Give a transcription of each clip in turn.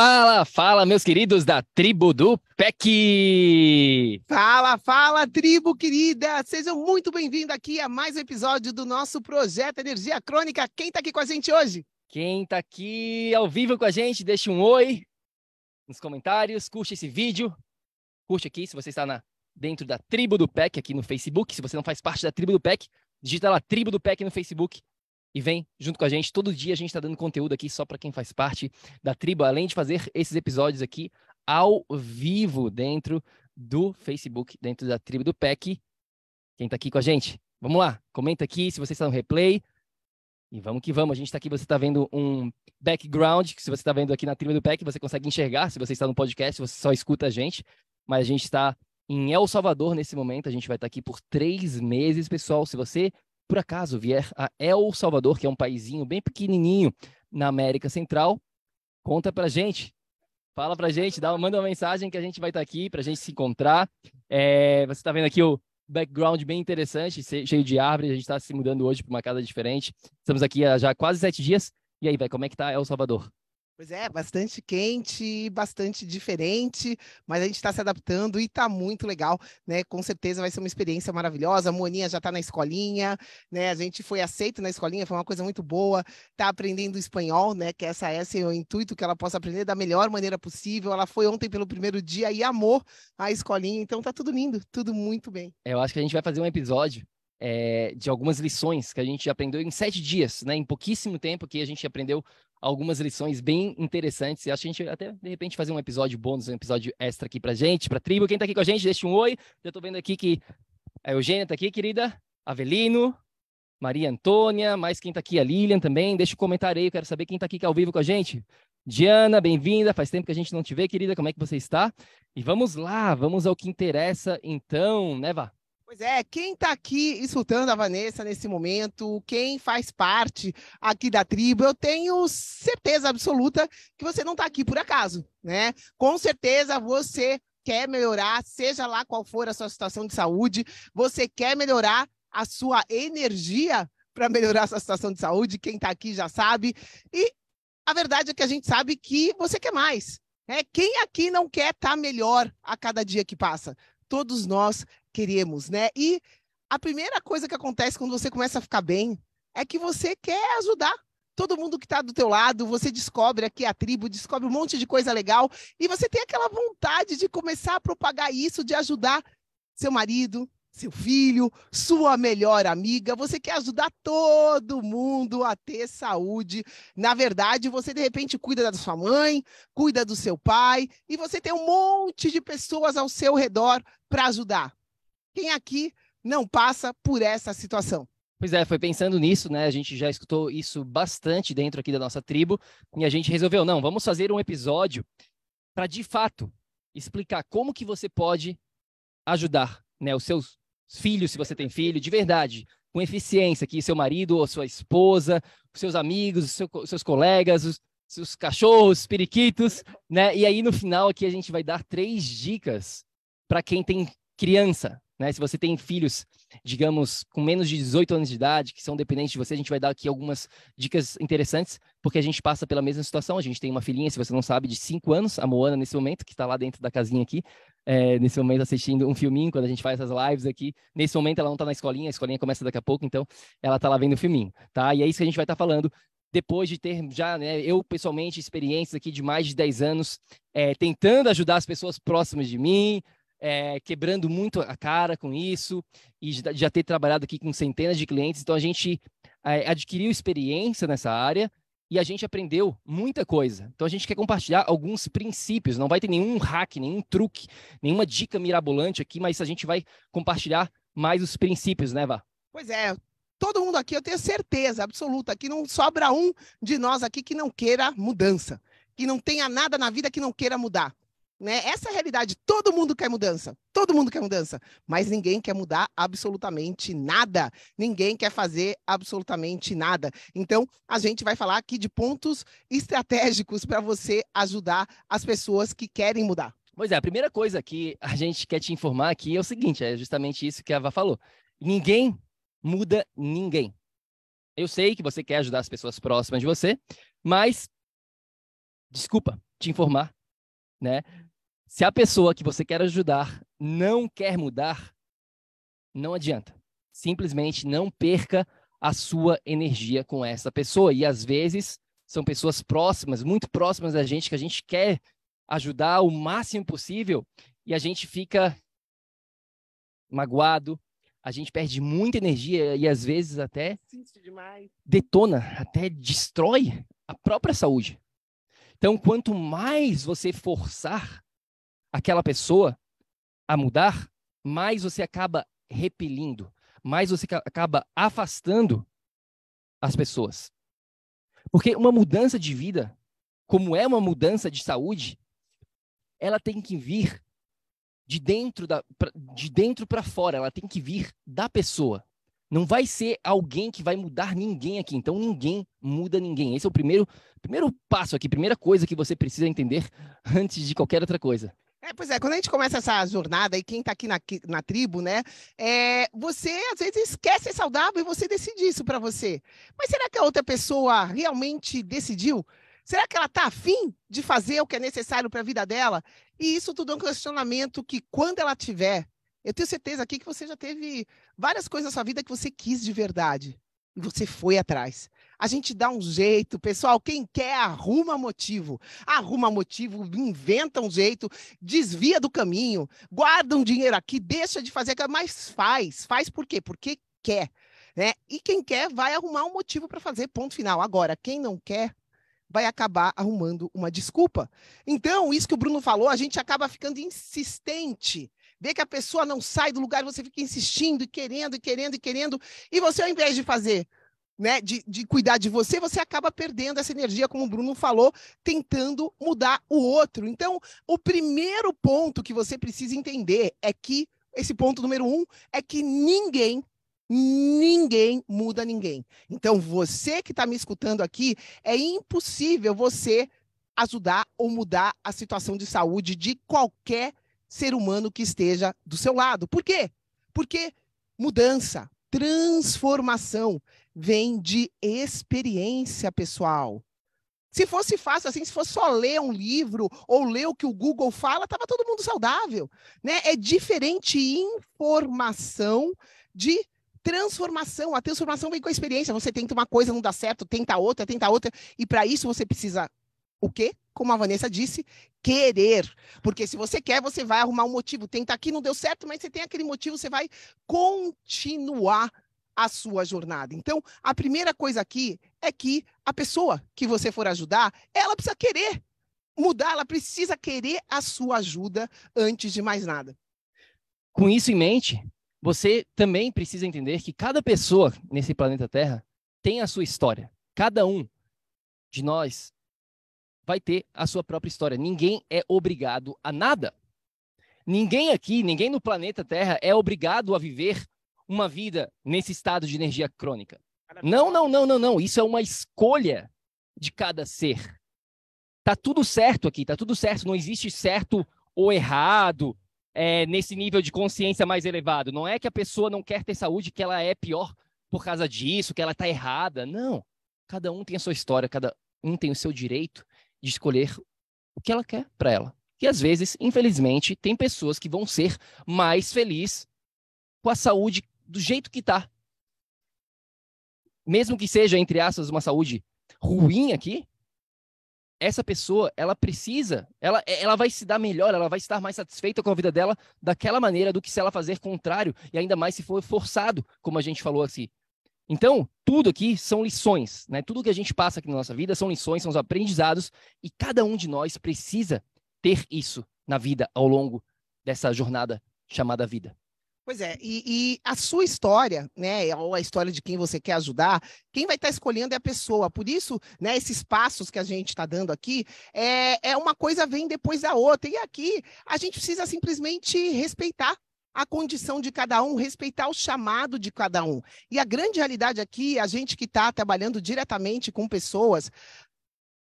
Fala, fala, meus queridos da tribo do PEC! Fala, fala, tribo querida! Sejam muito bem-vindos aqui a mais um episódio do nosso projeto Energia Crônica. Quem está aqui com a gente hoje? Quem está aqui ao vivo com a gente, deixe um oi nos comentários, curte esse vídeo, curte aqui se você está na, dentro da tribo do PEC aqui no Facebook. Se você não faz parte da tribo do PEC, digita lá tribo do PEC no Facebook e vem junto com a gente. Todo dia a gente está dando conteúdo aqui só para quem faz parte da tribo, além de fazer esses episódios aqui ao vivo dentro do Facebook, dentro da tribo do PEC. Quem está aqui com a gente? Vamos lá, comenta aqui se você está no replay. E vamos que vamos. A gente está aqui, você está vendo um background, que se você está vendo aqui na tribo do PEC, você consegue enxergar. Se você está no podcast, você só escuta a gente. Mas a gente está em El Salvador nesse momento. A gente vai estar tá aqui por três meses, pessoal. Se você por acaso vier a El Salvador, que é um paísinho bem pequenininho na América Central, conta pra gente. Fala pra gente, dá, manda uma mensagem que a gente vai estar tá aqui pra gente se encontrar. É, você está vendo aqui o background bem interessante, cheio de árvores. A gente está se mudando hoje para uma casa diferente. Estamos aqui há já quase sete dias. E aí, vai, como é que tá El Salvador? Pois é, bastante quente, bastante diferente, mas a gente está se adaptando e está muito legal, né? Com certeza vai ser uma experiência maravilhosa. A Moninha já está na escolinha, né? A gente foi aceito na escolinha, foi uma coisa muito boa. Está aprendendo espanhol, né? Que essa, esse é o intuito que ela possa aprender da melhor maneira possível. Ela foi ontem pelo primeiro dia e amou a escolinha, então tá tudo lindo, tudo muito bem. Eu acho que a gente vai fazer um episódio é, de algumas lições que a gente aprendeu em sete dias, né? Em pouquíssimo tempo que a gente aprendeu algumas lições bem interessantes. E acho que a gente até, de repente, fazer um episódio bônus, um episódio extra aqui pra gente, pra tribo. Quem tá aqui com a gente, deixa um oi. Já tô vendo aqui que a Eugênia tá aqui, querida. Avelino, Maria Antônia, mais quem tá aqui, a Lilian também. Deixa um comentário aí, eu quero saber quem tá aqui ao vivo com a gente. Diana, bem-vinda. Faz tempo que a gente não te vê, querida. Como é que você está? E vamos lá, vamos ao que interessa então, né, Vá? Pois é, quem está aqui escutando a Vanessa nesse momento, quem faz parte aqui da tribo, eu tenho certeza absoluta que você não está aqui por acaso, né? Com certeza você quer melhorar, seja lá qual for a sua situação de saúde, você quer melhorar a sua energia para melhorar a sua situação de saúde, quem está aqui já sabe. E a verdade é que a gente sabe que você quer mais. Né? Quem aqui não quer estar tá melhor a cada dia que passa? Todos nós queremos, né? E a primeira coisa que acontece quando você começa a ficar bem é que você quer ajudar todo mundo que está do teu lado, você descobre aqui a tribo, descobre um monte de coisa legal e você tem aquela vontade de começar a propagar isso, de ajudar seu marido, seu filho, sua melhor amiga, você quer ajudar todo mundo a ter saúde. Na verdade, você de repente cuida da sua mãe, cuida do seu pai e você tem um monte de pessoas ao seu redor para ajudar. Quem aqui não passa por essa situação? Pois é, foi pensando nisso, né? A gente já escutou isso bastante dentro aqui da nossa tribo e a gente resolveu, não, vamos fazer um episódio para de fato explicar como que você pode ajudar, né, os seus filhos, se você tem filho, de verdade, com eficiência, que seu marido ou sua esposa, os seus amigos, os seu, seus colegas, os seus cachorros, periquitos, né? E aí no final aqui a gente vai dar três dicas para quem tem criança, Né? Se você tem filhos, digamos, com menos de 18 anos de idade, que são dependentes de você, a gente vai dar aqui algumas dicas interessantes, porque a gente passa pela mesma situação. A gente tem uma filhinha, se você não sabe, de 5 anos, a Moana, nesse momento, que está lá dentro da casinha aqui, é, nesse momento assistindo um filminho, quando a gente faz essas lives aqui. Nesse momento ela não está na escolinha, a escolinha começa daqui a pouco, então ela está lá vendo o filminho, tá? E é isso que a gente vai estar tá falando depois de ter já, né, eu pessoalmente, experiências aqui de mais de 10 anos, é, tentando ajudar as pessoas próximas de mim, é, quebrando muito a cara com isso, e já ter trabalhado aqui com centenas de clientes. Então, a gente é, adquiriu experiência nessa área e a gente aprendeu muita coisa. Então, a gente quer compartilhar alguns princípios. Não vai ter nenhum hack, nenhum truque, nenhuma dica mirabolante aqui, mas a gente vai compartilhar mais os princípios, né, Vá? Pois é, todo mundo aqui, eu tenho certeza absoluta que não sobra um de nós aqui que não queira mudança, que não tenha nada na vida que não queira mudar. Né? Essa é a realidade. Todo mundo quer mudança. Todo mundo quer mudança. Mas ninguém quer mudar absolutamente nada. Ninguém quer fazer absolutamente nada. Então, a gente vai falar aqui de pontos estratégicos para você ajudar as pessoas que querem mudar. Pois é, a primeira coisa que a gente quer te informar aqui é o seguinte: é justamente isso que a Ava falou. Ninguém muda ninguém. Eu sei que você quer ajudar as pessoas próximas de você, mas desculpa te informar, né? Se a pessoa que você quer ajudar não quer mudar, não adianta. Simplesmente não perca a sua energia com essa pessoa. E às vezes são pessoas próximas, muito próximas da gente, que a gente quer ajudar o máximo possível e a gente fica magoado, a gente perde muita energia e às vezes até detona, até destrói a própria saúde. Então, quanto mais você forçar aquela pessoa a mudar, mais você acaba repelindo, mais você acaba afastando as pessoas. Porque uma mudança de vida, como é uma mudança de saúde, ela tem que vir de dentro da, de dentro para fora, ela tem que vir da pessoa. Não vai ser alguém que vai mudar ninguém aqui. Então ninguém muda ninguém. Esse é o primeiro, primeiro passo aqui, primeira coisa que você precisa entender antes de qualquer outra coisa. É, pois é, quando a gente começa essa jornada, e quem está aqui na, na tribo, né? É, você às vezes quer ser saudável e você decide isso para você. Mas será que a outra pessoa realmente decidiu? Será que ela está afim de fazer o que é necessário para a vida dela? E isso tudo é um questionamento que, quando ela tiver, eu tenho certeza aqui que você já teve várias coisas na sua vida que você quis de verdade. E você foi atrás. A gente dá um jeito, pessoal. Quem quer, arruma motivo. Arruma motivo, inventa um jeito, desvia do caminho, guarda um dinheiro aqui, deixa de fazer, mas faz. Faz por quê? Porque quer. Né? E quem quer vai arrumar um motivo para fazer, ponto final. Agora, quem não quer, vai acabar arrumando uma desculpa. Então, isso que o Bruno falou, a gente acaba ficando insistente. Vê que a pessoa não sai do lugar, você fica insistindo e querendo e querendo e querendo, e você, ao invés de fazer, né, de, de cuidar de você, você acaba perdendo essa energia, como o Bruno falou, tentando mudar o outro. Então, o primeiro ponto que você precisa entender é que, esse ponto número um, é que ninguém Ninguém muda ninguém. Então, você que está me escutando aqui, é impossível você ajudar ou mudar a situação de saúde de qualquer ser humano que esteja do seu lado. Por quê? Porque mudança, transformação vem de experiência pessoal. Se fosse fácil assim, se fosse só ler um livro ou ler o que o Google fala, estava todo mundo saudável, né? É diferente informação de transformação. A transformação vem com a experiência. Você tenta uma coisa, não dá certo, tenta outra, tenta outra. E para isso você precisa o quê? Como a Vanessa disse, querer. Porque se você quer, você vai arrumar um motivo. Tenta aqui, não deu certo, mas você tem aquele motivo, você vai continuar a sua jornada. Então, a primeira coisa aqui é que a pessoa que você for ajudar, ela precisa querer mudar, ela precisa querer a sua ajuda antes de mais nada. Com isso em mente, você também precisa entender que cada pessoa nesse planeta Terra tem a sua história. Cada um de nós vai ter a sua própria história. Ninguém é obrigado a nada. Ninguém aqui, ninguém no planeta Terra é obrigado a viver uma vida nesse estado de energia crônica. Não, não, não, não, não. Isso é uma escolha de cada ser. Tá tudo certo aqui, tá tudo certo. Não existe certo ou errado é, nesse nível de consciência mais elevado. Não é que a pessoa não quer ter saúde, que ela é pior por causa disso, que ela está errada. Não. Cada um tem a sua história, cada um tem o seu direito de escolher o que ela quer para ela. E às vezes, infelizmente, tem pessoas que vão ser mais felizes com a saúde do jeito que está. Mesmo que seja, entre aspas, uma saúde ruim aqui, essa pessoa, ela precisa, ela, ela vai se dar melhor, ela vai estar mais satisfeita com a vida dela daquela maneira do que se ela fazer contrário, e ainda mais se for forçado, como a gente falou assim. Então, tudo aqui são lições, né? Tudo que a gente passa aqui na nossa vida são lições, são os aprendizados, e cada um de nós precisa ter isso na vida ao longo dessa jornada chamada vida. Pois é, e, e, a sua história, né, ou a história de quem você quer ajudar, quem vai estar tá escolhendo é a pessoa. Por isso, né, esses passos que a gente está dando aqui, é, é uma coisa vem depois da outra. E aqui a gente precisa simplesmente respeitar a condição de cada um, respeitar o chamado de cada um. E a grande realidade aqui, a gente que está trabalhando diretamente com pessoas,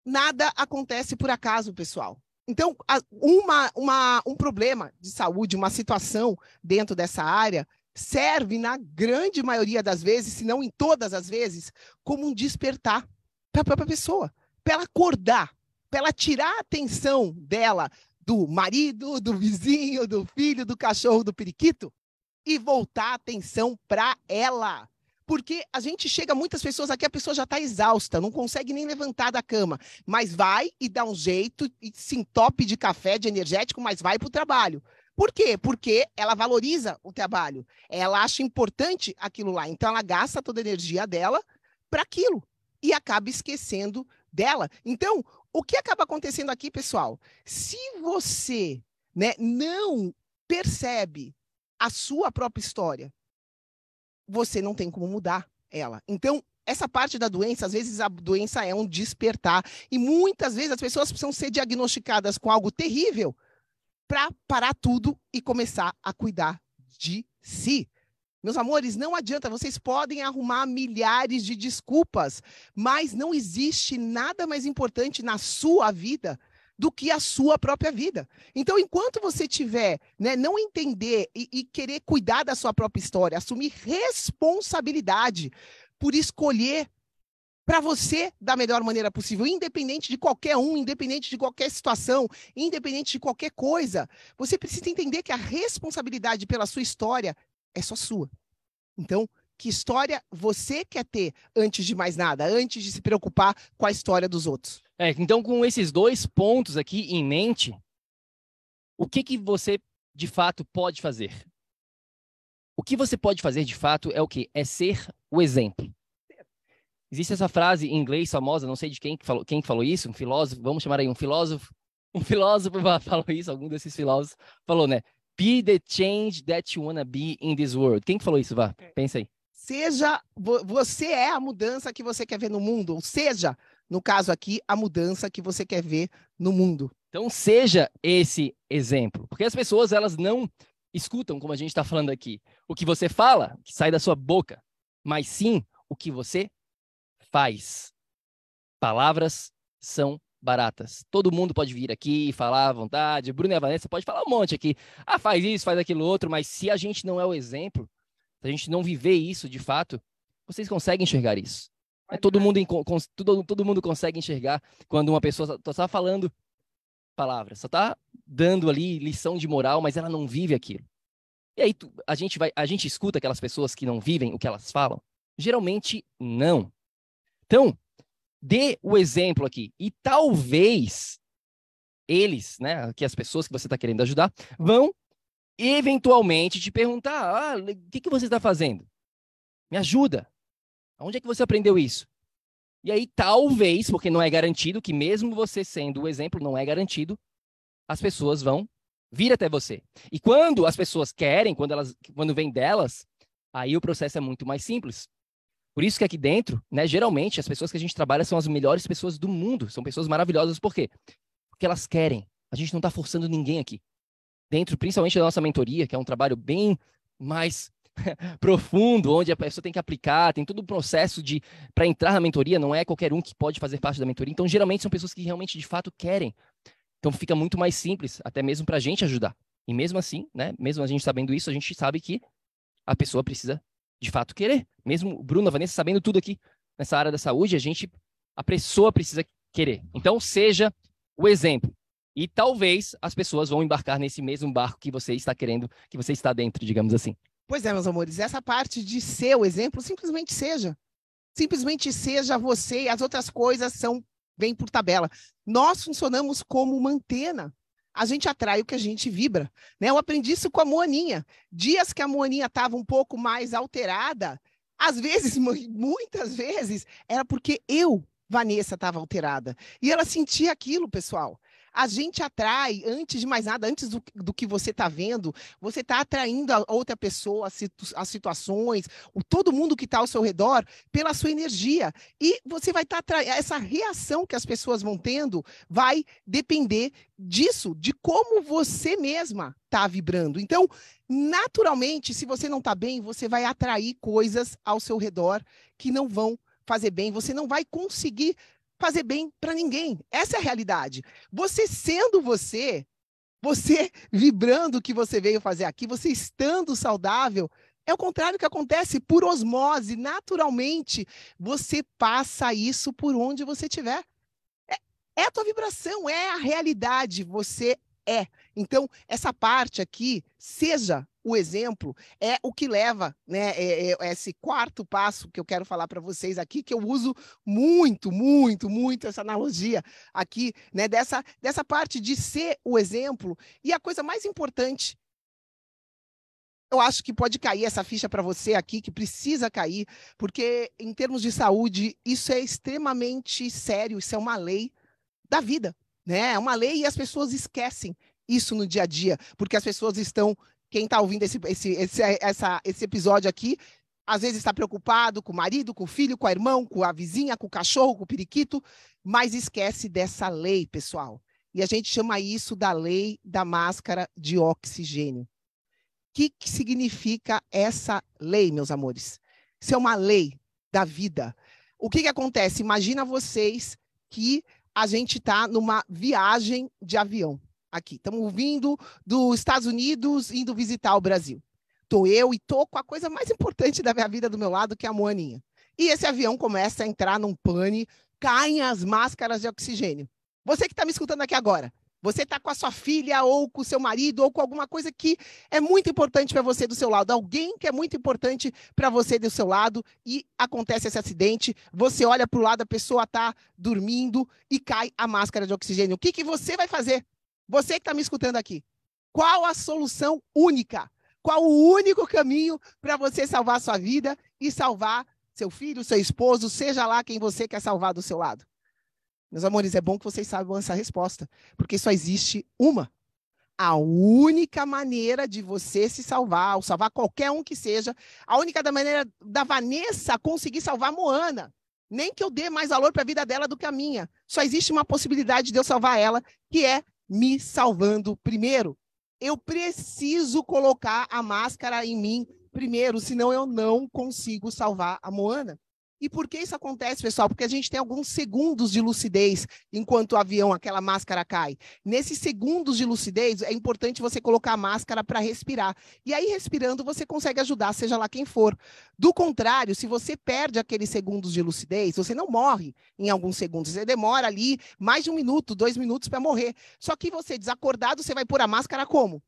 nada acontece por acaso, pessoal. Então, uma, uma, um problema de saúde, uma situação dentro dessa área, serve, na grande maioria das vezes, se não em todas as vezes, como um despertar para a própria pessoa, para ela acordar, para ela tirar a atenção dela do marido, do vizinho, do filho, do cachorro, do periquito e voltar a atenção para ela. Porque a gente chega, muitas pessoas aqui, a pessoa já está exausta, não consegue nem levantar da cama, mas vai e dá um jeito, e se entope de café, de energético, mas vai para o trabalho. Por quê? Porque ela valoriza o trabalho, ela acha importante aquilo lá, então ela gasta toda a energia dela para aquilo e acaba esquecendo dela. Então, o que acaba acontecendo aqui, pessoal? Se você né, não percebe a sua própria história, você não tem como mudar ela. Então, essa parte da doença, às vezes a doença é um despertar. E muitas vezes as pessoas precisam ser diagnosticadas com algo terrível para parar tudo e começar a cuidar de si. Meus amores, não adianta, vocês podem arrumar milhares de desculpas, mas não existe nada mais importante na sua vida do que a sua própria vida. Então, enquanto você tiver, né, não entender e, e querer cuidar da sua própria história, assumir responsabilidade por escolher para você da melhor maneira possível, independente de qualquer um, independente de qualquer situação, independente de qualquer coisa, você precisa entender que a responsabilidade pela sua história é só sua. Então, que história você quer ter antes de mais nada, antes de se preocupar com a história dos outros? É, então, com esses dois pontos aqui em mente, o que, que você de fato pode fazer? O que você pode fazer de fato é o que? É ser o exemplo. Existe essa frase em inglês famosa, não sei de quem que falou, quem falou isso, um filósofo, vamos chamar aí um filósofo, um filósofo falou isso, algum desses filósofos falou, né? Be the change that you wanna be in this world. Quem que falou isso, Vá? Pensa aí. Seja, você é a mudança que você quer ver no mundo, ou seja, no caso aqui, a mudança que você quer ver no mundo. Então, seja esse exemplo. Porque as pessoas, elas não escutam, como a gente está falando aqui, o que você fala, que sai da sua boca, mas sim o que você faz. Palavras são baratas. Todo mundo pode vir aqui e falar à vontade. Bruno e a Vanessa pode falar um monte aqui. Ah, faz isso, faz aquilo outro, mas se a gente não é o exemplo, se a gente não viver isso de fato, vocês conseguem enxergar isso. É, todo, mundo, todo, todo mundo consegue enxergar quando uma pessoa só está falando palavras, só está dando ali lição de moral, mas ela não vive aquilo. E aí tu, a gente vai, a gente escuta aquelas pessoas que não vivem o que elas falam? Geralmente não. Então, dê o exemplo aqui e talvez eles, né, que as pessoas que você está querendo ajudar, vão eventualmente te perguntar: ah, o que, que você está fazendo? Me ajuda. Onde é que você aprendeu isso? E aí, talvez, porque não é garantido, que mesmo você sendo o exemplo, não é garantido, as pessoas vão vir até você. E quando as pessoas querem, quando elas, quando vem delas, aí o processo é muito mais simples. Por isso que aqui dentro, né, geralmente as pessoas que a gente trabalha são as melhores pessoas do mundo, são pessoas maravilhosas. Por quê? Porque elas querem. A gente não está forçando ninguém aqui. Dentro, principalmente da nossa mentoria, que é um trabalho bem mais profundo, onde a pessoa tem que aplicar, tem todo o processo de para entrar na mentoria, não é qualquer um que pode fazer parte da mentoria. Então, geralmente são pessoas que realmente de fato querem. Então, fica muito mais simples, até mesmo para a gente ajudar. E mesmo assim, né, mesmo a gente sabendo isso, a gente sabe que a pessoa precisa de fato querer. Mesmo o Bruno, Vanessa sabendo tudo aqui nessa área da saúde, a gente a pessoa precisa querer. Então seja o exemplo. E talvez as pessoas vão embarcar nesse mesmo barco que você está querendo, que você está dentro, digamos assim. Pois é, meus amores, essa parte de ser o exemplo, simplesmente seja. Simplesmente seja você e as outras coisas são bem por tabela. Nós funcionamos como uma antena. A gente atrai o que a gente vibra. Né? Eu aprendi isso com a Moaninha. Dias que a Moaninha estava um pouco mais alterada, às vezes, muitas vezes, era porque eu, Vanessa, estava alterada. E ela sentia aquilo, pessoal a gente atrai, antes de mais nada, antes do, do que você está vendo, você está atraindo a outra pessoa, as, situ, situações, o, todo mundo que está ao seu redor, pela sua energia. E você vai estar tá atraindo, essa reação que as pessoas vão tendo vai depender disso, de como você mesma está vibrando. Então, naturalmente, se você não está bem, você vai atrair coisas ao seu redor que não vão fazer bem, você não vai conseguir fazer bem para ninguém. Essa é a realidade. Você sendo você, você vibrando o que você veio fazer aqui, você estando saudável, é o contrário que acontece por osmose, naturalmente, você passa isso por onde você estiver. É, é a tua vibração, é a realidade, você é. Então, essa parte aqui, seja o exemplo, é o que leva, né, é, é esse quarto passo que eu quero falar para vocês aqui, que eu uso muito, muito, muito essa analogia aqui, né, dessa, dessa parte de ser o exemplo. E a coisa mais importante eu acho que pode cair essa ficha para você aqui, que precisa cair, porque em termos de saúde, isso é extremamente sério, isso é uma lei da vida, né? É uma lei e as pessoas esquecem isso no dia a dia, porque as pessoas estão quem está ouvindo esse, esse, esse, essa, esse episódio aqui, às vezes está preocupado com o marido, com o filho, com a irmã, com a vizinha, com o cachorro, com o periquito, mas esquece dessa lei, pessoal. E a gente chama isso da lei da máscara de oxigênio. O que, que significa essa lei, meus amores? Isso é uma lei da vida. O que, que acontece? Imagina vocês que a gente está numa viagem de avião aqui. Estamos vindo dos Estados Unidos, indo visitar o Brasil. Estou eu e tô com a coisa mais importante da minha vida do meu lado, que é a Moaninha. E esse avião começa a entrar num pane, caem as máscaras de oxigênio. Você que está me escutando aqui agora, você está com a sua filha, ou com o seu marido, ou com alguma coisa que é muito importante para você do seu lado, alguém que é muito importante para você do seu lado, e acontece esse acidente, você olha para o lado, a pessoa está dormindo e cai a máscara de oxigênio. O que, que você vai fazer? Você que está me escutando aqui, qual a solução única? Qual o único caminho para você salvar sua vida e salvar seu filho, seu esposo, seja lá quem você quer salvar do seu lado? Meus amores, é bom que vocês saibam essa resposta, porque só existe uma. A única maneira de você se salvar, ou salvar qualquer um que seja, a única da maneira da Vanessa conseguir salvar Moana, nem que eu dê mais valor para a vida dela do que a minha. Só existe uma possibilidade de eu salvar ela, que é me salvando primeiro. Eu preciso colocar a máscara em mim primeiro, senão eu não consigo salvar a Moana. E por que isso acontece, pessoal? Porque a gente tem alguns segundos de lucidez enquanto o avião, aquela máscara cai. Nesses segundos de lucidez, é importante você colocar a máscara para respirar. E aí, respirando, você consegue ajudar, seja lá quem for. Do contrário, se você perde aqueles segundos de lucidez, você não morre em alguns segundos. Você demora ali mais de um minuto, dois minutos para morrer. Só que você, desacordado, você vai pôr a máscara como?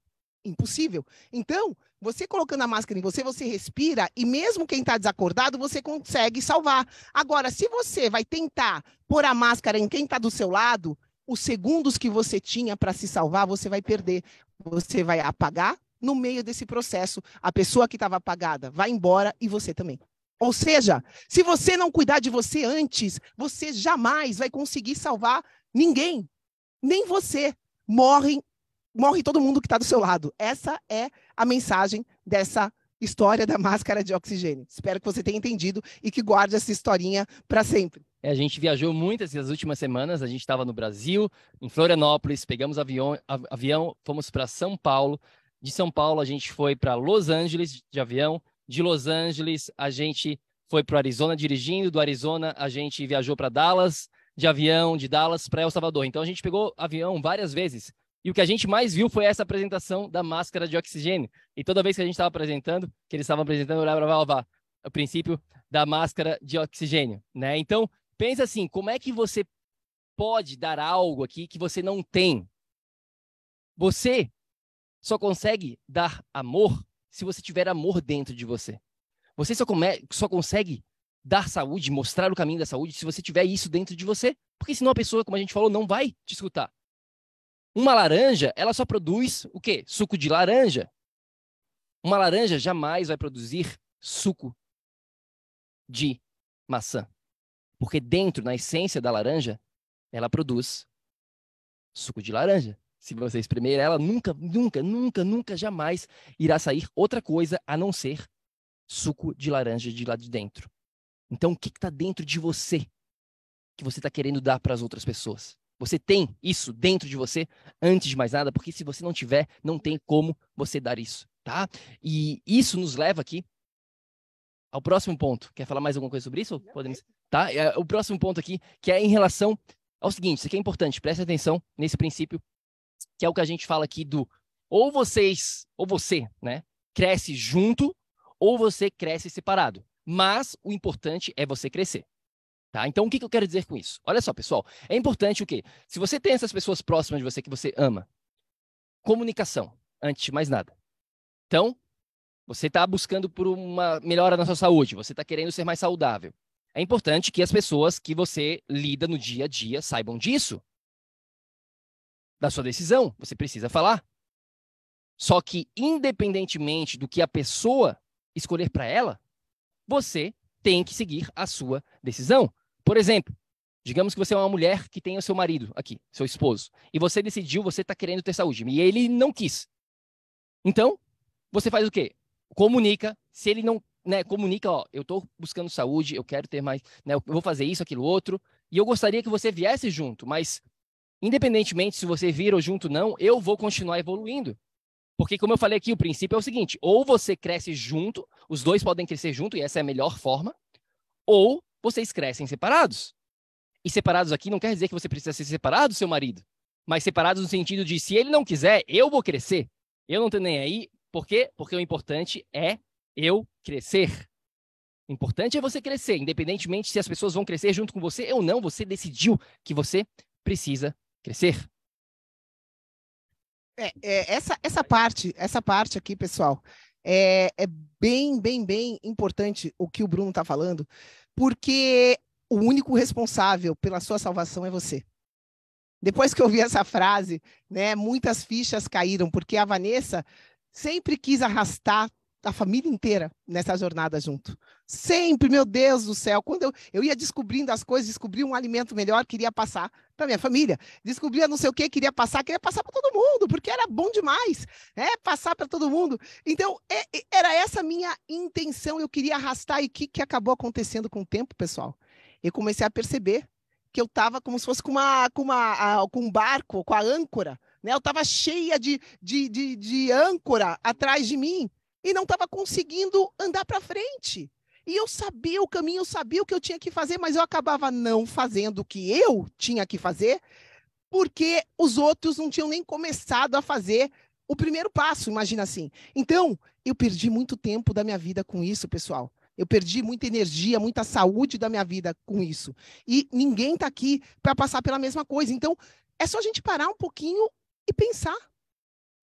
Impossível. Então, você colocando a máscara em você, você respira e mesmo quem está desacordado, você consegue salvar. Agora, se você vai tentar pôr a máscara em quem está do seu lado, os segundos que você tinha para se salvar, você vai perder. Você vai apagar no meio desse processo. A pessoa que estava apagada vai embora e você também. Ou seja, se você não cuidar de você antes, você jamais vai conseguir salvar ninguém, nem você. Morrem morre todo mundo que está do seu lado. Essa é a mensagem dessa história da máscara de oxigênio. Espero que você tenha entendido e que guarde essa historinha para sempre. É, a gente viajou muito essas últimas semanas. A gente estava no Brasil, em Florianópolis, pegamos avião, avião fomos para São Paulo. De São Paulo, a gente foi para Los Angeles de avião. De Los Angeles, a gente foi para o Arizona dirigindo. Do Arizona, a gente viajou para Dallas de avião, de Dallas para El Salvador. Então, a gente pegou avião várias vezes E o que a gente mais viu foi essa apresentação da máscara de oxigênio. E toda vez que a gente estava apresentando, que eles estavam apresentando, eu olhava o princípio da máscara de oxigênio, né? Então, pensa assim, como é que você pode dar algo aqui que você não tem? Você só consegue dar amor se você tiver amor dentro de você. Você só, come... só consegue dar saúde, mostrar o caminho da saúde, se você tiver isso dentro de você. Porque senão a pessoa, como a gente falou, não vai te escutar. Uma laranja, ela só produz o quê? Suco de laranja. Uma laranja jamais vai produzir suco de maçã. Porque dentro, na essência da laranja, ela produz suco de laranja. Se você espremer ela, nunca, nunca, nunca, nunca, jamais irá sair outra coisa a não ser suco de laranja de lá de dentro. Então, o que está dentro de você que você está querendo dar para as outras pessoas? Você tem isso dentro de você, antes de mais nada, porque se você não tiver, não tem como você dar isso, tá? E isso nos leva aqui ao próximo ponto. Quer falar mais alguma coisa sobre isso? Podemos, tá? É, o próximo ponto aqui, que é em relação ao seguinte, isso aqui é importante, preste atenção nesse princípio, que é o que a gente fala aqui do ou vocês, ou você, né, cresce junto, ou você cresce separado. Mas o importante é você crescer. Tá? Então, o que, que eu quero dizer com isso? Olha só, pessoal, é importante o quê? Se você tem essas pessoas próximas de você que você ama, comunicação, antes de mais nada. Então, você está buscando por uma melhora na sua saúde, você está querendo ser mais saudável. É importante que as pessoas que você lida no dia a dia saibam disso. Da sua decisão, você precisa falar. Só que, independentemente do que a pessoa escolher para ela, você tem que seguir a sua decisão. Por exemplo, digamos que você é uma mulher que tem o seu marido aqui, seu esposo, e você decidiu, você está querendo ter saúde, e ele não quis. Então, você faz o quê? Comunica. Se ele não né, comunica, ó, eu estou buscando saúde, eu quero ter mais, né, eu vou fazer isso, aquilo, outro, e eu gostaria que você viesse junto, mas independentemente se você vir ou junto não, eu vou continuar evoluindo. Porque, como eu falei aqui, o princípio é o seguinte: ou você cresce junto, os dois podem crescer junto, e essa é a melhor forma, ou vocês crescem separados. E separados aqui não quer dizer que você precisa ser separado do seu marido, mas separados no sentido de se ele não quiser, eu vou crescer. Eu não tenho nem aí. Por quê? Porque o importante é eu crescer. O importante é você crescer, independentemente se as pessoas vão crescer junto com você ou não, você decidiu que você precisa crescer. É, é, essa, essa parte, essa parte aqui, pessoal, é, é bem, bem, bem importante o que o Bruno está falando, porque o único responsável pela sua salvação é você. Depois que eu vi essa frase, né, muitas fichas caíram, porque a Vanessa sempre quis arrastar a família inteira nessa jornada junto. Sempre, meu Deus do céu, quando eu, eu ia descobrindo as coisas, descobri um alimento melhor, queria passar para minha família. Descobria não sei o que, queria passar, queria passar para todo mundo, porque era bom demais, é passar para todo mundo. Então, é, era essa minha intenção, eu queria arrastar. E o que, que acabou acontecendo com o tempo, pessoal? Eu comecei a perceber que eu estava como se fosse com, uma, com, uma, com um barco, com a âncora. Né? Eu estava cheia de, de, de, de âncora atrás de mim e não estava conseguindo andar para frente. E eu sabia o caminho, eu sabia o que eu tinha que fazer, mas eu acabava não fazendo o que eu tinha que fazer, porque os outros não tinham nem começado a fazer o primeiro passo, imagina assim. Então, eu perdi muito tempo da minha vida com isso, pessoal. Eu perdi muita energia, muita saúde da minha vida com isso. E ninguém está aqui para passar pela mesma coisa. Então, é só a gente parar um pouquinho e pensar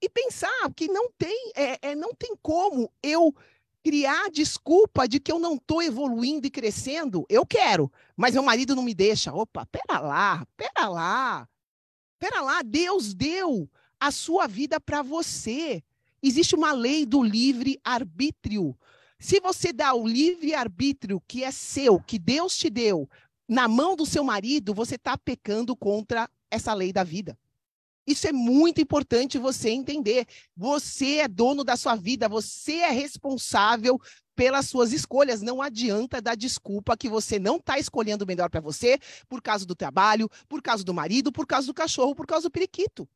e pensar que não tem, é, é, não tem como eu criar desculpa de que eu não estou evoluindo e crescendo. Eu quero, mas meu marido não me deixa. Opa, pera lá, pera lá, pera lá. Deus deu a sua vida para você. Existe uma lei do livre arbítrio. Se você dá o livre arbítrio que é seu, que Deus te deu, na mão do seu marido, você está pecando contra essa lei da vida. Isso é muito importante você entender. Você é dono da sua vida, você é responsável pelas suas escolhas. Não adianta dar desculpa que você não está escolhendo o melhor para você por causa do trabalho, por causa do marido, por causa do cachorro, por causa do periquito.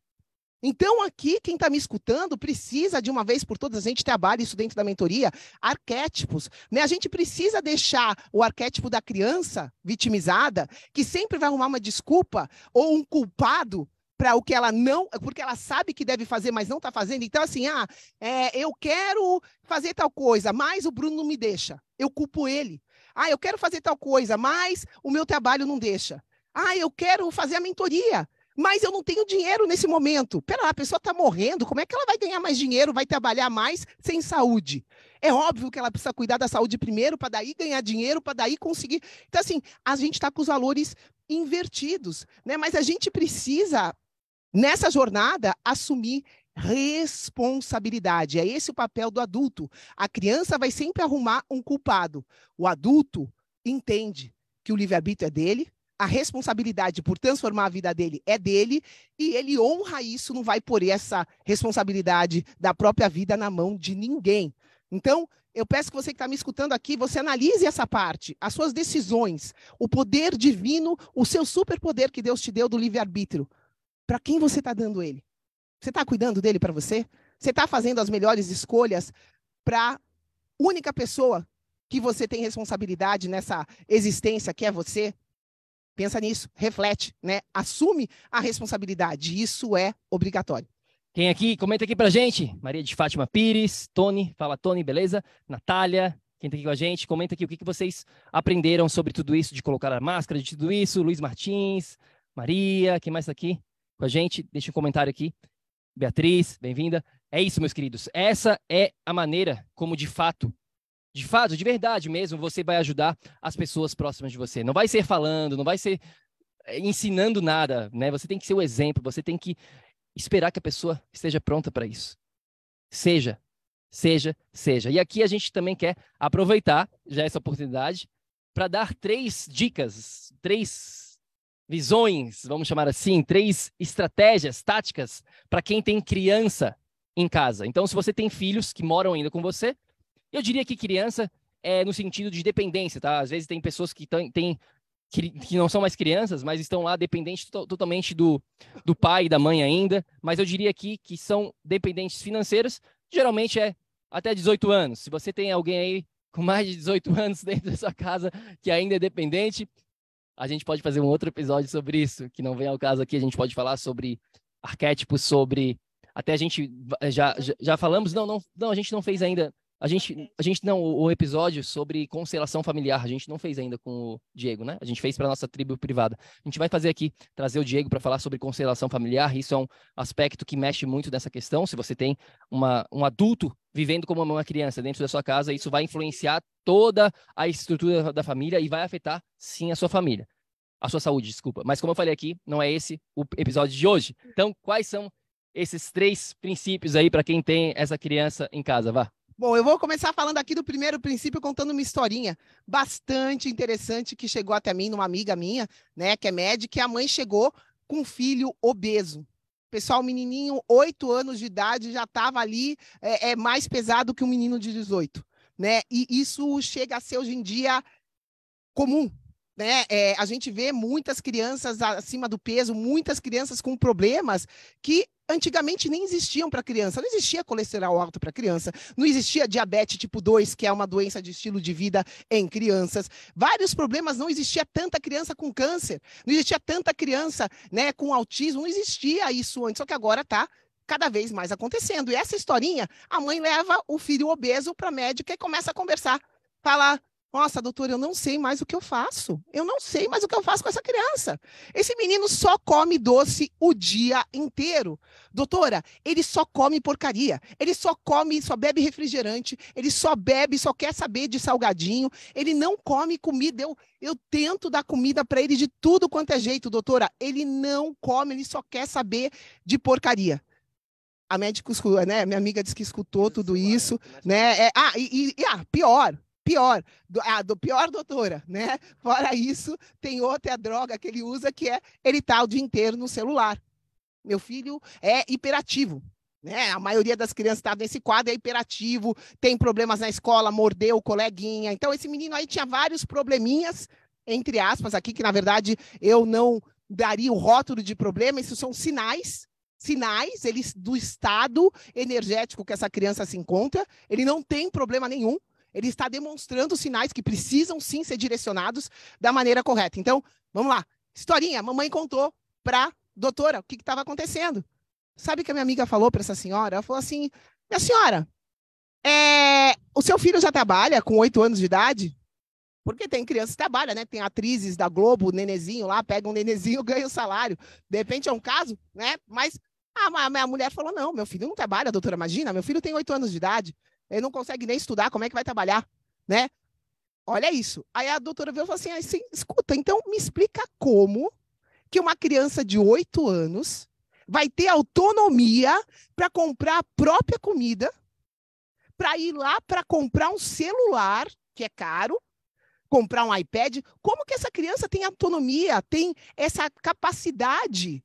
Então, aqui, quem está me escutando precisa, de uma vez por todas, a gente trabalha isso dentro da mentoria, arquétipos. Né? A gente precisa deixar o arquétipo da criança vitimizada, que sempre vai arrumar uma desculpa ou um culpado para o que ela não, porque ela sabe que deve fazer, mas não está fazendo. Então, assim, ah, é, eu quero fazer tal coisa, mas o Bruno não me deixa. Eu culpo ele. Ah, eu quero fazer tal coisa, mas o meu trabalho não deixa. Ah, eu quero fazer a mentoria, mas eu não tenho dinheiro nesse momento. Pera lá, a pessoa está morrendo, como é que ela vai ganhar mais dinheiro, vai trabalhar mais sem saúde? É óbvio que ela precisa cuidar da saúde primeiro, para daí ganhar dinheiro, para daí conseguir. Então, assim, a gente está com os valores invertidos, né? Mas a gente precisa nessa jornada, assumir responsabilidade. É esse o papel do adulto. A criança vai sempre arrumar um culpado. O adulto entende que o livre-arbítrio é dele, a responsabilidade por transformar a vida dele é dele, e ele honra isso, não vai pôr essa responsabilidade da própria vida na mão de ninguém. Então, eu peço que você que está me escutando aqui, você analise essa parte, as suas decisões, o poder divino, o seu superpoder que Deus te deu do livre-arbítrio. Para quem você está dando ele? Você está cuidando dele para você? Você está fazendo as melhores escolhas para única pessoa que você tem responsabilidade nessa existência, que é você? Pensa nisso, reflete, né? Assume a responsabilidade. Isso é obrigatório. Quem aqui? Comenta aqui pra gente. Maria de Fátima Pires, Tony, fala Tony, beleza? Natália, quem está aqui com a gente, comenta aqui o que, que vocês aprenderam sobre tudo isso, de colocar a máscara, de tudo isso. Luiz Martins, Maria, quem mais está aqui? Com a gente. Deixa um comentário aqui. Beatriz, bem-vinda. É isso, meus queridos. Essa é a maneira como, de fato, de fato, de verdade mesmo, você vai ajudar as pessoas próximas de você. Não vai ser falando, não vai ser eh, ensinando nada, né? Você tem que ser o exemplo, você tem que esperar que a pessoa esteja pronta para isso. Seja, seja, seja. E aqui a gente também quer aproveitar já essa oportunidade para dar três dicas, três visões, vamos chamar assim, três estratégias, táticas para quem tem criança em casa. Então, se você tem filhos que moram ainda com você, eu diria que criança é no sentido de dependência, tá? Às vezes tem pessoas que têm que não são mais crianças, mas estão lá dependentes totalmente do, do pai e da mãe ainda. Mas eu diria aqui que são dependentes financeiras, geralmente é até 18 anos. Se você tem alguém aí com mais de 18 anos dentro da sua casa que ainda é dependente, a gente pode fazer um outro episódio sobre isso, que não vem ao caso aqui. A gente pode falar sobre arquétipos, sobre. Até a gente já, já, já falamos. Não, não, não, a gente não fez ainda a gente, a gente não, o episódio sobre constelação familiar, a gente não fez ainda com o Diego, né? A gente fez para nossa tribo privada. A gente vai fazer aqui, trazer o Diego para falar sobre constelação familiar. Isso é um aspecto que mexe muito nessa questão. Se você tem uma, um adulto vivendo como uma criança dentro da sua casa, isso vai influenciar toda a estrutura da família e vai afetar, sim, a sua família. A sua saúde, desculpa. Mas como eu falei aqui, não é esse o episódio de hoje. Então, quais são esses três princípios aí para quem tem essa criança em casa? Vá. Bom, eu vou começar falando aqui do primeiro princípio, contando uma historinha bastante interessante que chegou até mim, numa amiga minha, né, que é médica, que a mãe chegou com um filho obeso. Pessoal, menininho, 8 anos de idade, já estava ali, é, é, mais pesado que um menino de 18, né? E isso chega a ser hoje em dia comum, né? É, a gente vê muitas crianças acima do peso, muitas crianças com problemas que antigamente nem existiam para criança. Não existia colesterol alto para criança, não existia diabetes tipo 2, que é uma doença de estilo de vida em crianças. Vários problemas, não existia tanta criança com câncer, não existia tanta criança né, com autismo, não existia isso antes, só que agora está cada vez mais acontecendo. E essa historinha, a mãe leva o filho obeso para a médica e começa a conversar. Fala, nossa, doutor, eu não sei mais o que eu faço. Eu não sei mais o que eu faço com essa criança. Esse menino só come doce o dia inteiro. Doutora, ele só come porcaria. Ele só come, só bebe refrigerante. Ele só bebe, só quer saber de salgadinho. Ele não come comida. Eu, eu tento dar comida para ele de tudo quanto é jeito, doutora. Ele não come, ele só quer saber de porcaria a médica, né? Minha amiga disse que escutou tudo isso, né? É, ah, e, e ah, pior, pior, do, ah, do pior doutora, né? Fora isso, tem outra droga que ele usa que é ele tá o dia inteiro no celular. Meu filho é hiperativo. Né? A maioria das crianças está nesse quadro, é hiperativo, tem problemas na escola, mordeu o coleguinha. Então, esse menino aí tinha vários probleminhas, entre aspas, aqui, que na verdade eu não daria o rótulo de problema, isso são sinais sinais eles, do estado energético que essa criança se encontra. Ele não tem problema nenhum, ele está demonstrando sinais que precisam sim ser direcionados da maneira correta. Então, vamos lá. Historinha, mamãe contou para doutora, o que estava acontecendo? Sabe o que a minha amiga falou para essa senhora? Ela falou assim: minha senhora, é... o seu filho já trabalha com oito anos de idade? Porque tem crianças que trabalham, né? Tem atrizes da Globo, nenezinho lá, pega um nenezinho, ganha o salário. De repente é um caso, né? Mas a minha mulher falou: não, meu filho não trabalha, doutora, imagina, meu filho tem oito anos de idade, ele não consegue nem estudar, como é que vai trabalhar, né? Olha isso. Aí a doutora veio e falou assim: escuta, então me explica como que uma criança de oito anos vai ter autonomia para comprar a própria comida, para ir lá para comprar um celular, que é caro, comprar um iPad. Como que essa criança tem autonomia, tem essa capacidade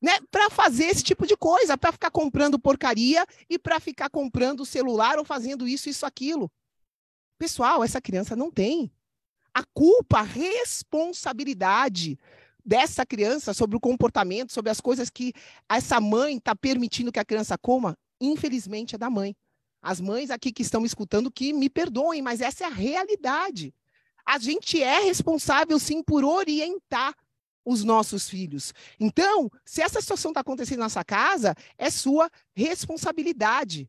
né, para fazer esse tipo de coisa, para ficar comprando porcaria e para ficar comprando celular ou fazendo isso, isso, aquilo. Pessoal, essa criança não tem. A culpa, a responsabilidade dessa criança sobre o comportamento, sobre as coisas que essa mãe está permitindo que a criança coma, infelizmente é da mãe. As mães aqui que estão me escutando que me perdoem, mas essa é a realidade. A gente é responsável sim por orientar os nossos filhos. Então, se essa situação está acontecendo na sua casa, é sua responsabilidade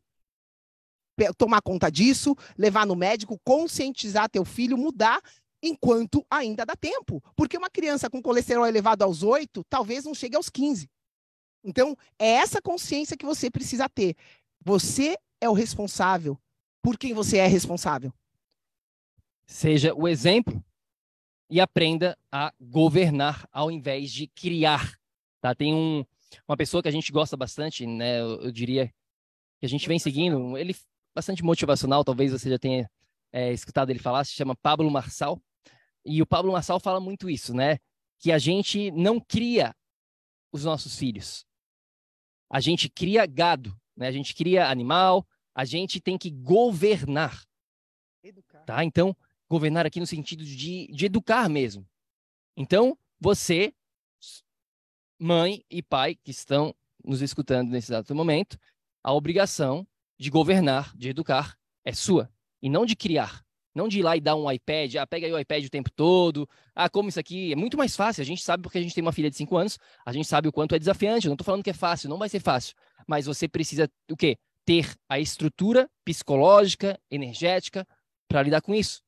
tomar conta disso, levar no médico, conscientizar teu filho, mudar enquanto ainda dá tempo. Porque uma criança com colesterol elevado aos 8, talvez não chegue aos 15. Então, é essa consciência que você precisa ter. Você é o responsável por quem você é responsável. Seja o exemplo e aprenda a governar ao invés de criar. Tá? Tem um, uma pessoa que a gente gosta bastante, né? Eu, eu diria que a gente vem seguindo, ele bastante motivacional, talvez você já tenha é, escutado ele falar, se chama Pablo Marçal. E o Pablo Marçal fala muito isso, né? Que a gente não cria os nossos filhos. A gente cria gado, né? A gente cria animal, a gente tem que governar. Educar. Tá? Então, governar aqui no sentido de, de educar mesmo. Então, você, mãe e pai que estão nos escutando nesse exato momento, a obrigação de governar, de educar, é sua. E não de criar. Não de ir lá e dar um iPad, ah, pega aí o iPad o tempo todo, ah, como isso aqui. É muito mais fácil. A gente sabe porque a gente tem uma filha de 5 anos, a gente sabe o quanto é desafiante. Eu não estou falando que é fácil, não vai ser fácil. Mas você precisa, o quê? Ter a estrutura psicológica, energética, para lidar com isso.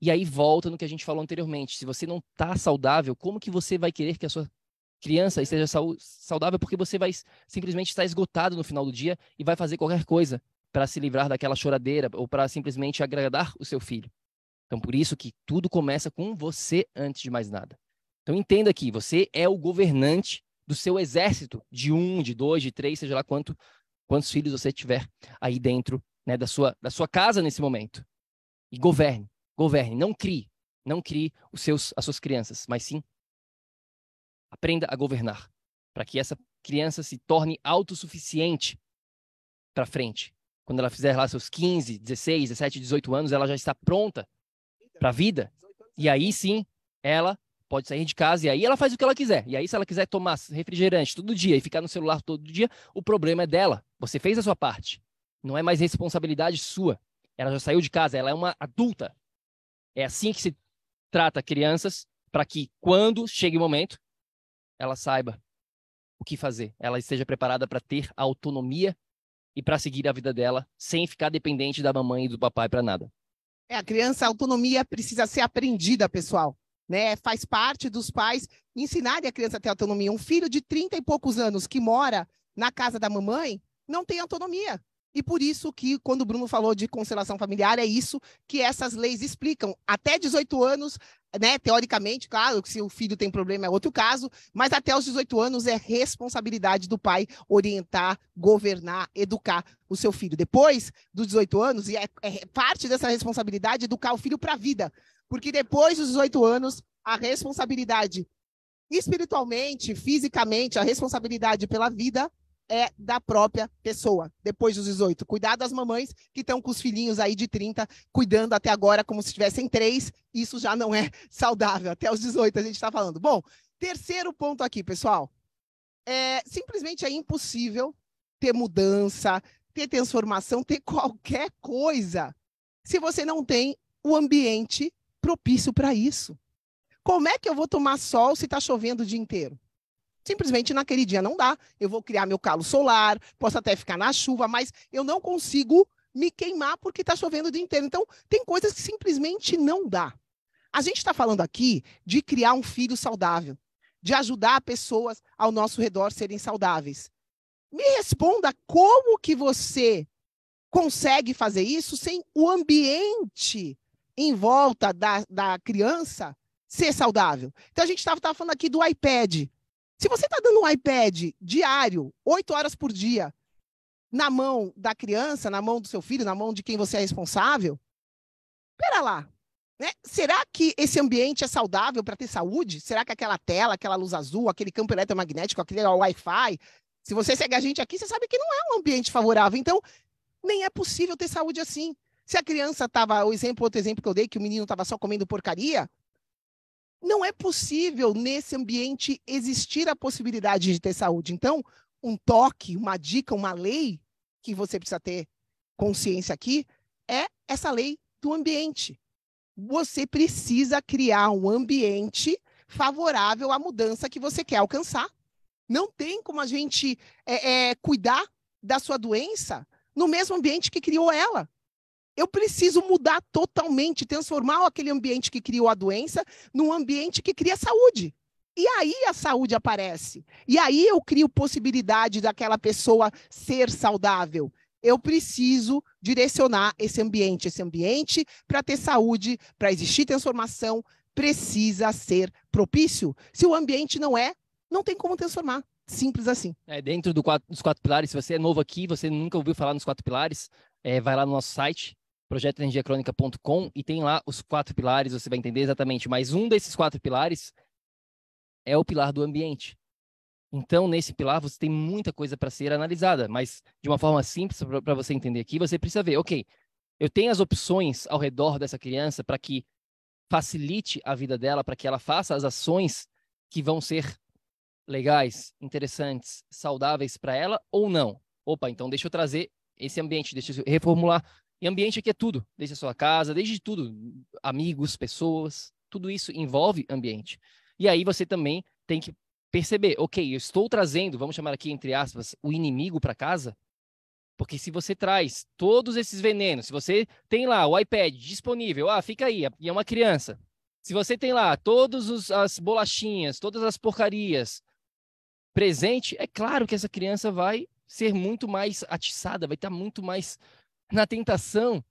E aí volta no que a gente falou anteriormente. Se você não está saudável, como que você vai querer que a sua criança esteja saudável? Porque você vai simplesmente estar esgotado no final do dia e vai fazer qualquer coisa para se livrar daquela choradeira ou para simplesmente agradar o seu filho. Então, por isso que tudo começa com você antes de mais nada. Então, entenda aqui, você é o governante do seu exército de um, de dois, de três, seja lá quanto, quantos filhos você tiver aí dentro né, da, sua, da sua casa nesse momento. E governe. Governe, não crie, não crie os seus, as suas crianças, mas sim aprenda a governar, para que essa criança se torne autossuficiente para frente. Quando ela fizer lá seus 15, 16, 17, 18 anos, ela já está pronta para a vida. E aí sim, ela pode sair de casa e aí ela faz o que ela quiser. E aí, se ela quiser tomar refrigerante todo dia e ficar no celular todo dia, o problema é dela. Você fez a sua parte. Não é mais responsabilidade sua. Ela já saiu de casa, ela é uma adulta. É assim que se trata crianças, para que quando chegue o momento, ela saiba o que fazer, ela esteja preparada para ter autonomia e para seguir a vida dela sem ficar dependente da mamãe e do papai para nada. É, a criança, a autonomia precisa ser aprendida, pessoal. Né? Faz parte dos pais ensinarem a criança a ter autonomia. Um filho de 30 e poucos anos que mora na casa da mamãe não tem autonomia. E por isso que, quando o Bruno falou de constelação familiar, é isso que essas leis explicam. Até 18 anos, né, teoricamente, claro, se o filho tem problema é outro caso, mas até os 18 anos é responsabilidade do pai orientar, governar, educar o seu filho. Depois dos 18 anos, e é, é parte dessa responsabilidade educar o filho para a vida. Porque depois dos 18 anos, a responsabilidade espiritualmente, fisicamente, a responsabilidade pela vida é da própria pessoa, depois dos 18. Cuidar das mamães que estão com os filhinhos aí de 30, cuidando até agora como se tivessem três, isso já não é saudável. Até os 18 a gente está falando. Bom, terceiro ponto aqui, pessoal. É, simplesmente é impossível ter mudança, ter transformação, ter qualquer coisa, se você não tem o ambiente propício para isso. Como é que eu vou tomar sol se está chovendo o dia inteiro? Simplesmente naquele dia não dá. Eu vou criar meu calo solar, posso até ficar na chuva, mas eu não consigo me queimar porque está chovendo o dia inteiro. Então, tem coisas que simplesmente não dá. A gente está falando aqui de criar um filho saudável, de ajudar pessoas ao nosso redor serem saudáveis. Me responda como que você consegue fazer isso sem o ambiente em volta da, da criança ser saudável. Então, a gente estava falando aqui do iPad. Se você está dando um iPad diário, oito horas por dia, na mão da criança, na mão do seu filho, na mão de quem você é responsável, espera lá. Né? Será que esse ambiente é saudável para ter saúde? Será que aquela tela, aquela luz azul, aquele campo eletromagnético, aquele Wi-Fi, se você segue a gente aqui, você sabe que não é um ambiente favorável. Então, nem é possível ter saúde assim. Se a criança estava, o exemplo, outro exemplo que eu dei, que o menino estava só comendo porcaria, não é possível nesse ambiente existir a possibilidade de ter saúde. Então, um toque, uma dica, uma lei que você precisa ter consciência aqui é essa lei do ambiente. Você precisa criar um ambiente favorável à mudança que você quer alcançar. Não tem como a gente é, é, cuidar da sua doença no mesmo ambiente que criou ela. Eu preciso mudar totalmente, transformar aquele ambiente que criou a doença num ambiente que cria saúde. E aí a saúde aparece. E aí eu crio possibilidade daquela pessoa ser saudável. Eu preciso direcionar esse ambiente. Esse ambiente, para ter saúde, para existir transformação, precisa ser propício. Se o ambiente não é, não tem como transformar. Simples assim. É, dentro do quatro, dos quatro pilares, se você é novo aqui, você nunca ouviu falar nos quatro pilares, é, vai lá no nosso site, projetoenergiacronica.com, e tem lá os quatro pilares, você vai entender exatamente. Mas um desses quatro pilares é o pilar do ambiente. Então, nesse pilar, você tem muita coisa para ser analisada, mas de uma forma simples para você entender aqui, você precisa ver, ok, eu tenho as opções ao redor dessa criança para que facilite a vida dela, para que ela faça as ações que vão ser legais, interessantes, saudáveis para ela ou não. Opa, então deixa eu trazer esse ambiente, deixa eu reformular. E ambiente aqui é tudo, desde a sua casa, desde tudo, amigos, pessoas, tudo isso envolve ambiente. E aí você também tem que perceber, ok, eu estou trazendo, vamos chamar aqui entre aspas, o inimigo para casa, porque se você traz todos esses venenos, se você tem lá o iPad disponível, ah, fica aí, é uma criança. Se você tem lá todas as bolachinhas, todas as porcarias presente, é claro que essa criança vai ser muito mais atiçada, vai estar muito mais na tentação.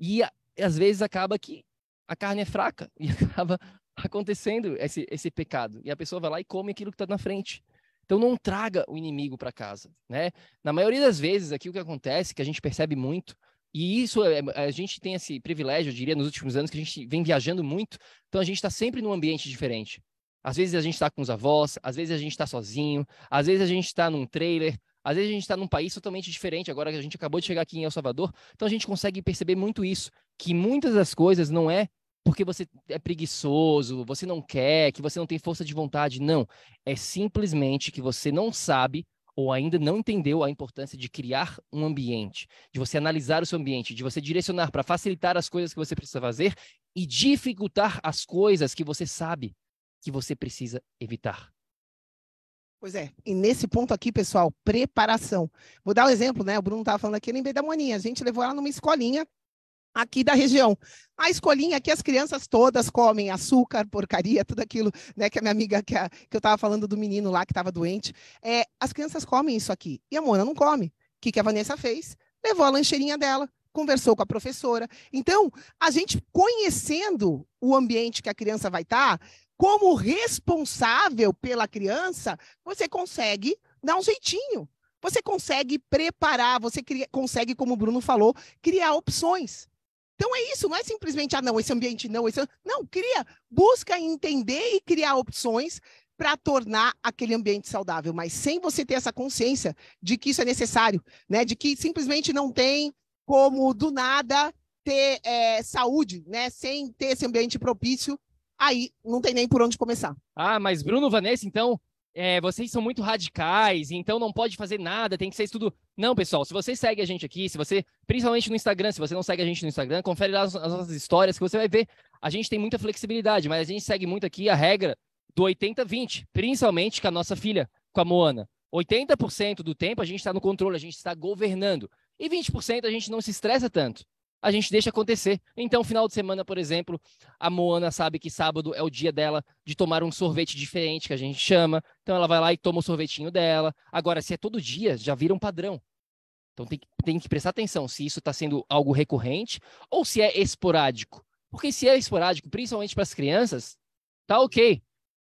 E às vezes acaba que a carne é fraca e acaba acontecendo esse, esse pecado. E a pessoa vai lá e come aquilo que está na frente. Então não traga o inimigo para casa, né? Na maioria das vezes aqui o que acontece, que a gente percebe muito, e isso é, a gente tem esse privilégio, eu diria, nos últimos anos que a gente vem viajando muito, então a gente está sempre num ambiente diferente. Às vezes a gente está com os avós, às vezes a gente está sozinho, às vezes a gente está num trailer, às vezes a gente está num país totalmente diferente. Agora que a gente acabou de chegar aqui em El Salvador, então a gente consegue perceber muito isso, que muitas das coisas não é porque você é preguiçoso, você não quer, que você não tem força de vontade. Não. É simplesmente que você não sabe ou ainda não entendeu a importância de criar um ambiente, de você analisar o seu ambiente, de você direcionar para facilitar as coisas que você precisa fazer e dificultar as coisas que você sabe que você precisa evitar. Pois é, e nesse ponto aqui, pessoal, preparação. Vou dar um exemplo, né? O Bruno estava falando aqui, eu lembrei da Moninha. A gente levou ela numa escolinha aqui da região. A escolinha aqui, as crianças todas comem açúcar, porcaria, tudo aquilo, né? Que a minha amiga, que, a, que eu estava falando do menino lá que estava doente. É, as crianças comem isso aqui. E a Mona não come. O que, que a Vanessa fez? Levou a lancheirinha dela, conversou com a professora. Então, a gente conhecendo o ambiente que a criança vai estar, tá, como responsável pela criança, você consegue dar um jeitinho. Você consegue preparar, você cria, consegue, como o Bruno falou, criar opções. Então é isso, não é simplesmente, ah, não, esse ambiente não, esse não, cria, busca entender e criar opções para tornar aquele ambiente saudável, mas sem você ter essa consciência de que isso é necessário, né? De que simplesmente não tem como do nada ter é, saúde, né? Sem ter esse ambiente propício, aí não tem nem por onde começar. Ah, mas Bruno, Vanessa, então é, vocês são muito radicais, então não pode fazer nada, tem que ser tudo. Não, pessoal, se você segue a gente aqui, se você, principalmente no Instagram, se você não segue a gente no Instagram, confere lá as, as nossas histórias que você vai ver. A gente tem muita flexibilidade, mas a gente segue muito aqui a regra do 80-20, principalmente com a nossa filha, com a Moana. 80% do tempo a gente está no controle, a gente está governando. E 20% a gente não se estressa tanto. A gente deixa acontecer. Então, final de semana, por exemplo, a Moana sabe que sábado é o dia dela de tomar um sorvete diferente, que a gente chama. Então, ela vai lá e toma o sorvetinho dela. Agora, se é todo dia, já vira um padrão. Então, tem, tem que prestar atenção se isso está sendo algo recorrente ou se é esporádico. Porque se é esporádico, principalmente para as crianças, tá ok.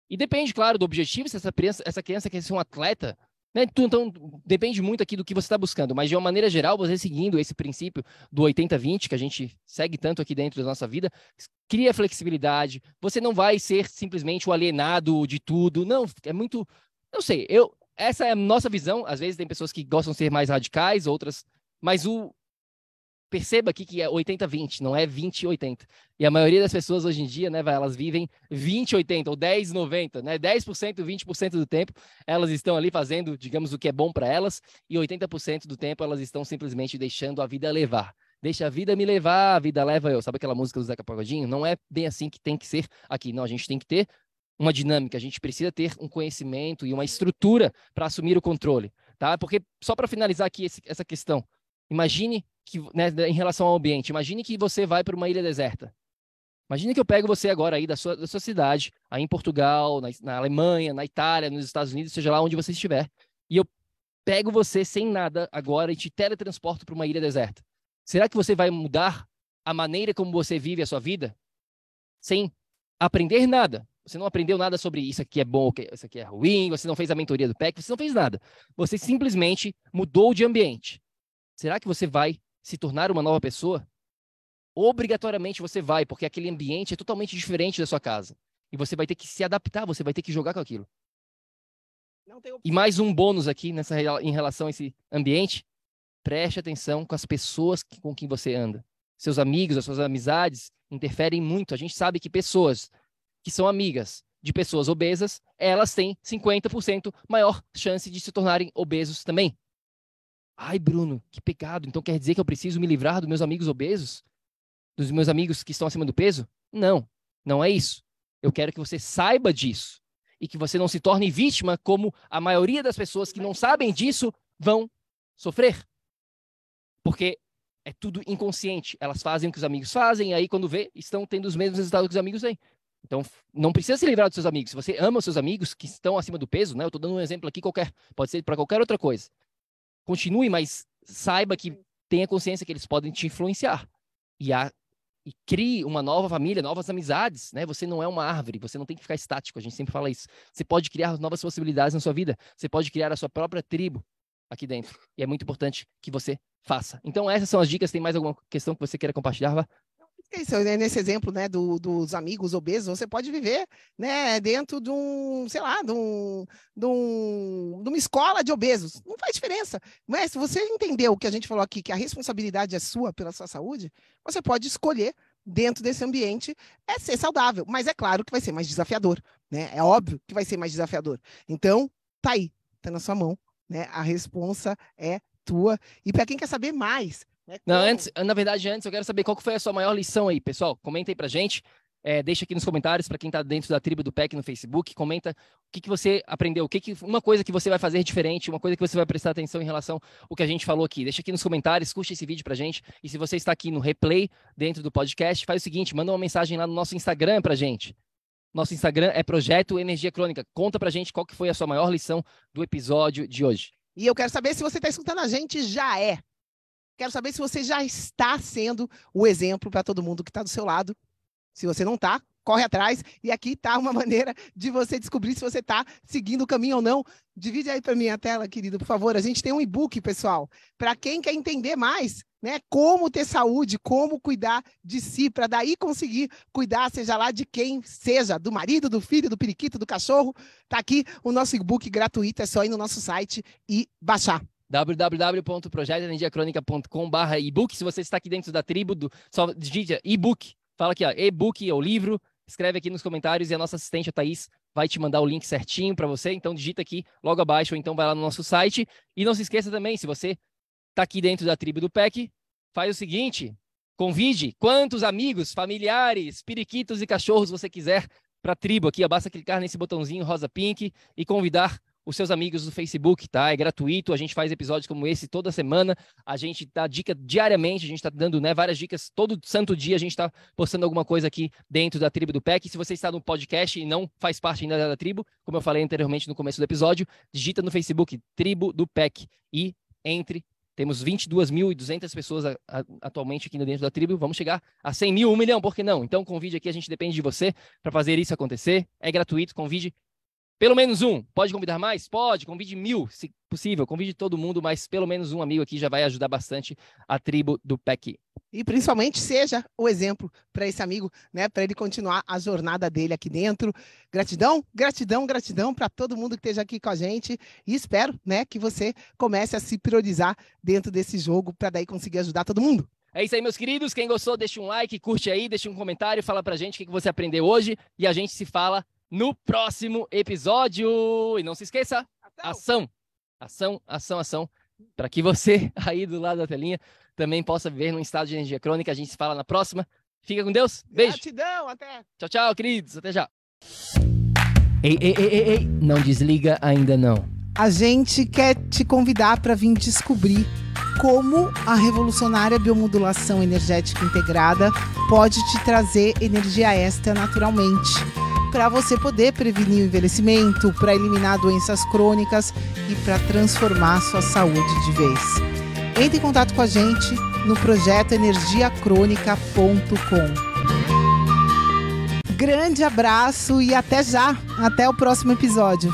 E depende, claro, do objetivo, se essa criança, essa criança quer ser um atleta, né? Então, depende muito aqui do que você está buscando, mas de uma maneira geral, você seguindo esse princípio do 80-20, que a gente segue tanto aqui dentro da nossa vida, cria flexibilidade, você não vai ser simplesmente o alienado de tudo, não, é muito, não sei, eu, essa é a nossa visão, às vezes tem pessoas que gostam de ser mais radicais, outras, mas o, perceba aqui que é 80-20, não é 20-80. E a maioria das pessoas hoje em dia, né, elas vivem 20-80 ou 10-90, né? 10%, 20% do tempo elas estão ali fazendo, digamos, o que é bom para elas, e 80% do tempo elas estão simplesmente deixando a vida levar. Deixa a vida me levar, a vida leva eu. Sabe aquela música do Zeca Pagodinho? Não é bem assim que tem que ser aqui. Não, a gente tem que ter uma dinâmica, a gente precisa ter um conhecimento e uma estrutura para assumir o controle, tá? Porque só para finalizar aqui esse, essa questão, imagine que, né, em relação ao ambiente. Imagine que você vai para uma ilha deserta. Imagine que eu pego você agora aí da sua, da sua cidade, aí em Portugal, na, na, Alemanha, na Itália, nos Estados Unidos, seja lá onde você estiver, e eu pego você sem nada agora e te teletransporto para uma ilha deserta. Será que você vai mudar a maneira como você vive a sua vida sem aprender nada? Você não aprendeu nada sobre isso aqui é bom, isso aqui é ruim, você não fez a mentoria do PEC, você não fez nada. Você simplesmente mudou de ambiente. Será que você vai se tornar uma nova pessoa, obrigatoriamente você vai, porque aquele ambiente é totalmente diferente da sua casa. E você vai ter que se adaptar, você vai ter que jogar com aquilo. E mais um bônus aqui nessa, em relação a esse ambiente. Preste atenção com as pessoas com quem você anda. Seus amigos, as suas amizades interferem muito. A gente sabe que pessoas que são amigas de pessoas obesas, elas têm 50% maior chance de se tornarem obesos também. Ai, Bruno, que pecado. Então quer dizer que eu preciso me livrar dos meus amigos obesos? Dos meus amigos que estão acima do peso? Não, não é isso. Eu quero que você saiba disso e que você não se torne vítima como a maioria das pessoas que não sabem disso vão sofrer. Porque é tudo inconsciente. Elas fazem o que os amigos fazem, e aí quando vê, estão tendo os mesmos resultados que os amigos têm. Então, não precisa se livrar dos seus amigos. Se você ama os seus amigos que estão acima do peso, né? Eu estou dando um exemplo aqui qualquer, pode ser para qualquer outra coisa continue, mas saiba que tenha consciência que eles podem te influenciar. E, a, e crie uma nova família, novas amizades, né? Você não é uma árvore, você não tem que ficar estático, a gente sempre fala isso. Você pode criar novas possibilidades na sua vida, você pode criar a sua própria tribo aqui dentro. E é muito importante que você faça. Então essas são as dicas, tem mais alguma questão que você queira compartilhar, Vá? Isso, né, nesse exemplo, né, do, dos amigos obesos, você pode viver, né, dentro de um, sei lá, de, um, de, um, de uma escola de obesos. Não faz diferença. Mas se você entendeu o que a gente falou aqui, que a responsabilidade é sua pela sua saúde, você pode escolher dentro desse ambiente é ser saudável. Mas é claro que vai ser mais desafiador, né? É óbvio que vai ser mais desafiador. Então, tá aí, tá na sua mão, né? A responsa é tua. E para quem quer saber mais é Não, antes, na verdade, antes eu quero saber qual foi a sua maior lição aí, pessoal. Comenta aí pra gente. É, deixa aqui nos comentários para quem está dentro da tribo do PEC no Facebook. Comenta o que, que você aprendeu, o que, que uma coisa que você vai fazer diferente, uma coisa que você vai prestar atenção em relação ao que a gente falou aqui. Deixa aqui nos comentários, curte esse vídeo para gente. E se você está aqui no replay dentro do podcast, faz o seguinte: manda uma mensagem lá no nosso Instagram para gente. Nosso Instagram é Projeto Energia Crônica. Conta para gente qual que foi a sua maior lição do episódio de hoje. E eu quero saber se você está escutando a gente já é Quero saber se você já está sendo o exemplo para todo mundo que está do seu lado. Se você não está, corre atrás. E aqui está uma maneira de você descobrir se você está seguindo o caminho ou não. Divide aí para mim a tela, querido, por favor. A gente tem um e-book, pessoal, para quem quer entender mais, né? Como ter saúde, como cuidar de si, para daí conseguir cuidar, seja lá de quem seja, do marido, do filho, do periquito, do cachorro. Está aqui o nosso e-book gratuito. É só ir no nosso site e baixar www.projetoenergiacronica.com.br ebook. Se você está aqui dentro da tribo, do, só digita e-book. Fala aqui, ó, e-book é o livro. Escreve aqui nos comentários e a nossa assistente, a Thaís, vai te mandar o link certinho para você. Então, digita aqui logo abaixo ou então vai lá no nosso site. E não se esqueça também, se você está aqui dentro da tribo do PEC, faz o seguinte: convide quantos amigos, familiares, periquitos e cachorros você quiser para a tribo aqui. Basta clicar nesse botãozinho rosa pink e convidar os seus amigos do Facebook, tá? É gratuito, a gente faz episódios como esse toda semana, a gente dá dica diariamente, a gente está dando né, várias dicas todo santo dia, a gente está postando alguma coisa aqui dentro da tribo do PEC. Se você está no podcast e não faz parte ainda da tribo, como eu falei anteriormente no começo do episódio, digita no Facebook Tribo do PEC e entre. Temos 22.200 pessoas a, a, atualmente aqui dentro da tribo. Vamos chegar a 100 mil, 1 milhão, por que não? Então, convide aqui, a gente depende de você para fazer isso acontecer. É gratuito, convide pelo menos um. Pode convidar mais? Pode. Convide mil, se possível. Convide todo mundo, mas pelo menos um amigo aqui já vai ajudar bastante a tribo do PEC. E principalmente seja o exemplo para esse amigo, né? Para ele continuar a jornada dele aqui dentro. Gratidão, gratidão, gratidão para todo mundo que esteja aqui com a gente. E espero, né, que você comece a se priorizar dentro desse jogo para daí conseguir ajudar todo mundo. É isso aí, meus queridos. Quem gostou, deixa um like, curte aí, deixa um comentário, fala pra gente o que você aprendeu hoje e a gente se fala no próximo episódio. E não se esqueça, ação, ação, ação, ação, para que você aí do lado da telinha também possa viver num estado de energia crônica. A gente se fala na próxima. Fica com Deus. Beijo. Gratidão, até. Tchau, tchau, queridos. Até já. Ei, ei, ei, ei, ei, não desliga ainda não. A gente quer te convidar para vir descobrir como a revolucionária biomodulação energética integrada pode te trazer energia extra naturalmente para você poder prevenir o envelhecimento, para eliminar doenças crônicas e para transformar sua saúde de vez. Entre em contato com a gente no projeto energiacrônica.com. Grande abraço e até já! Até o próximo episódio.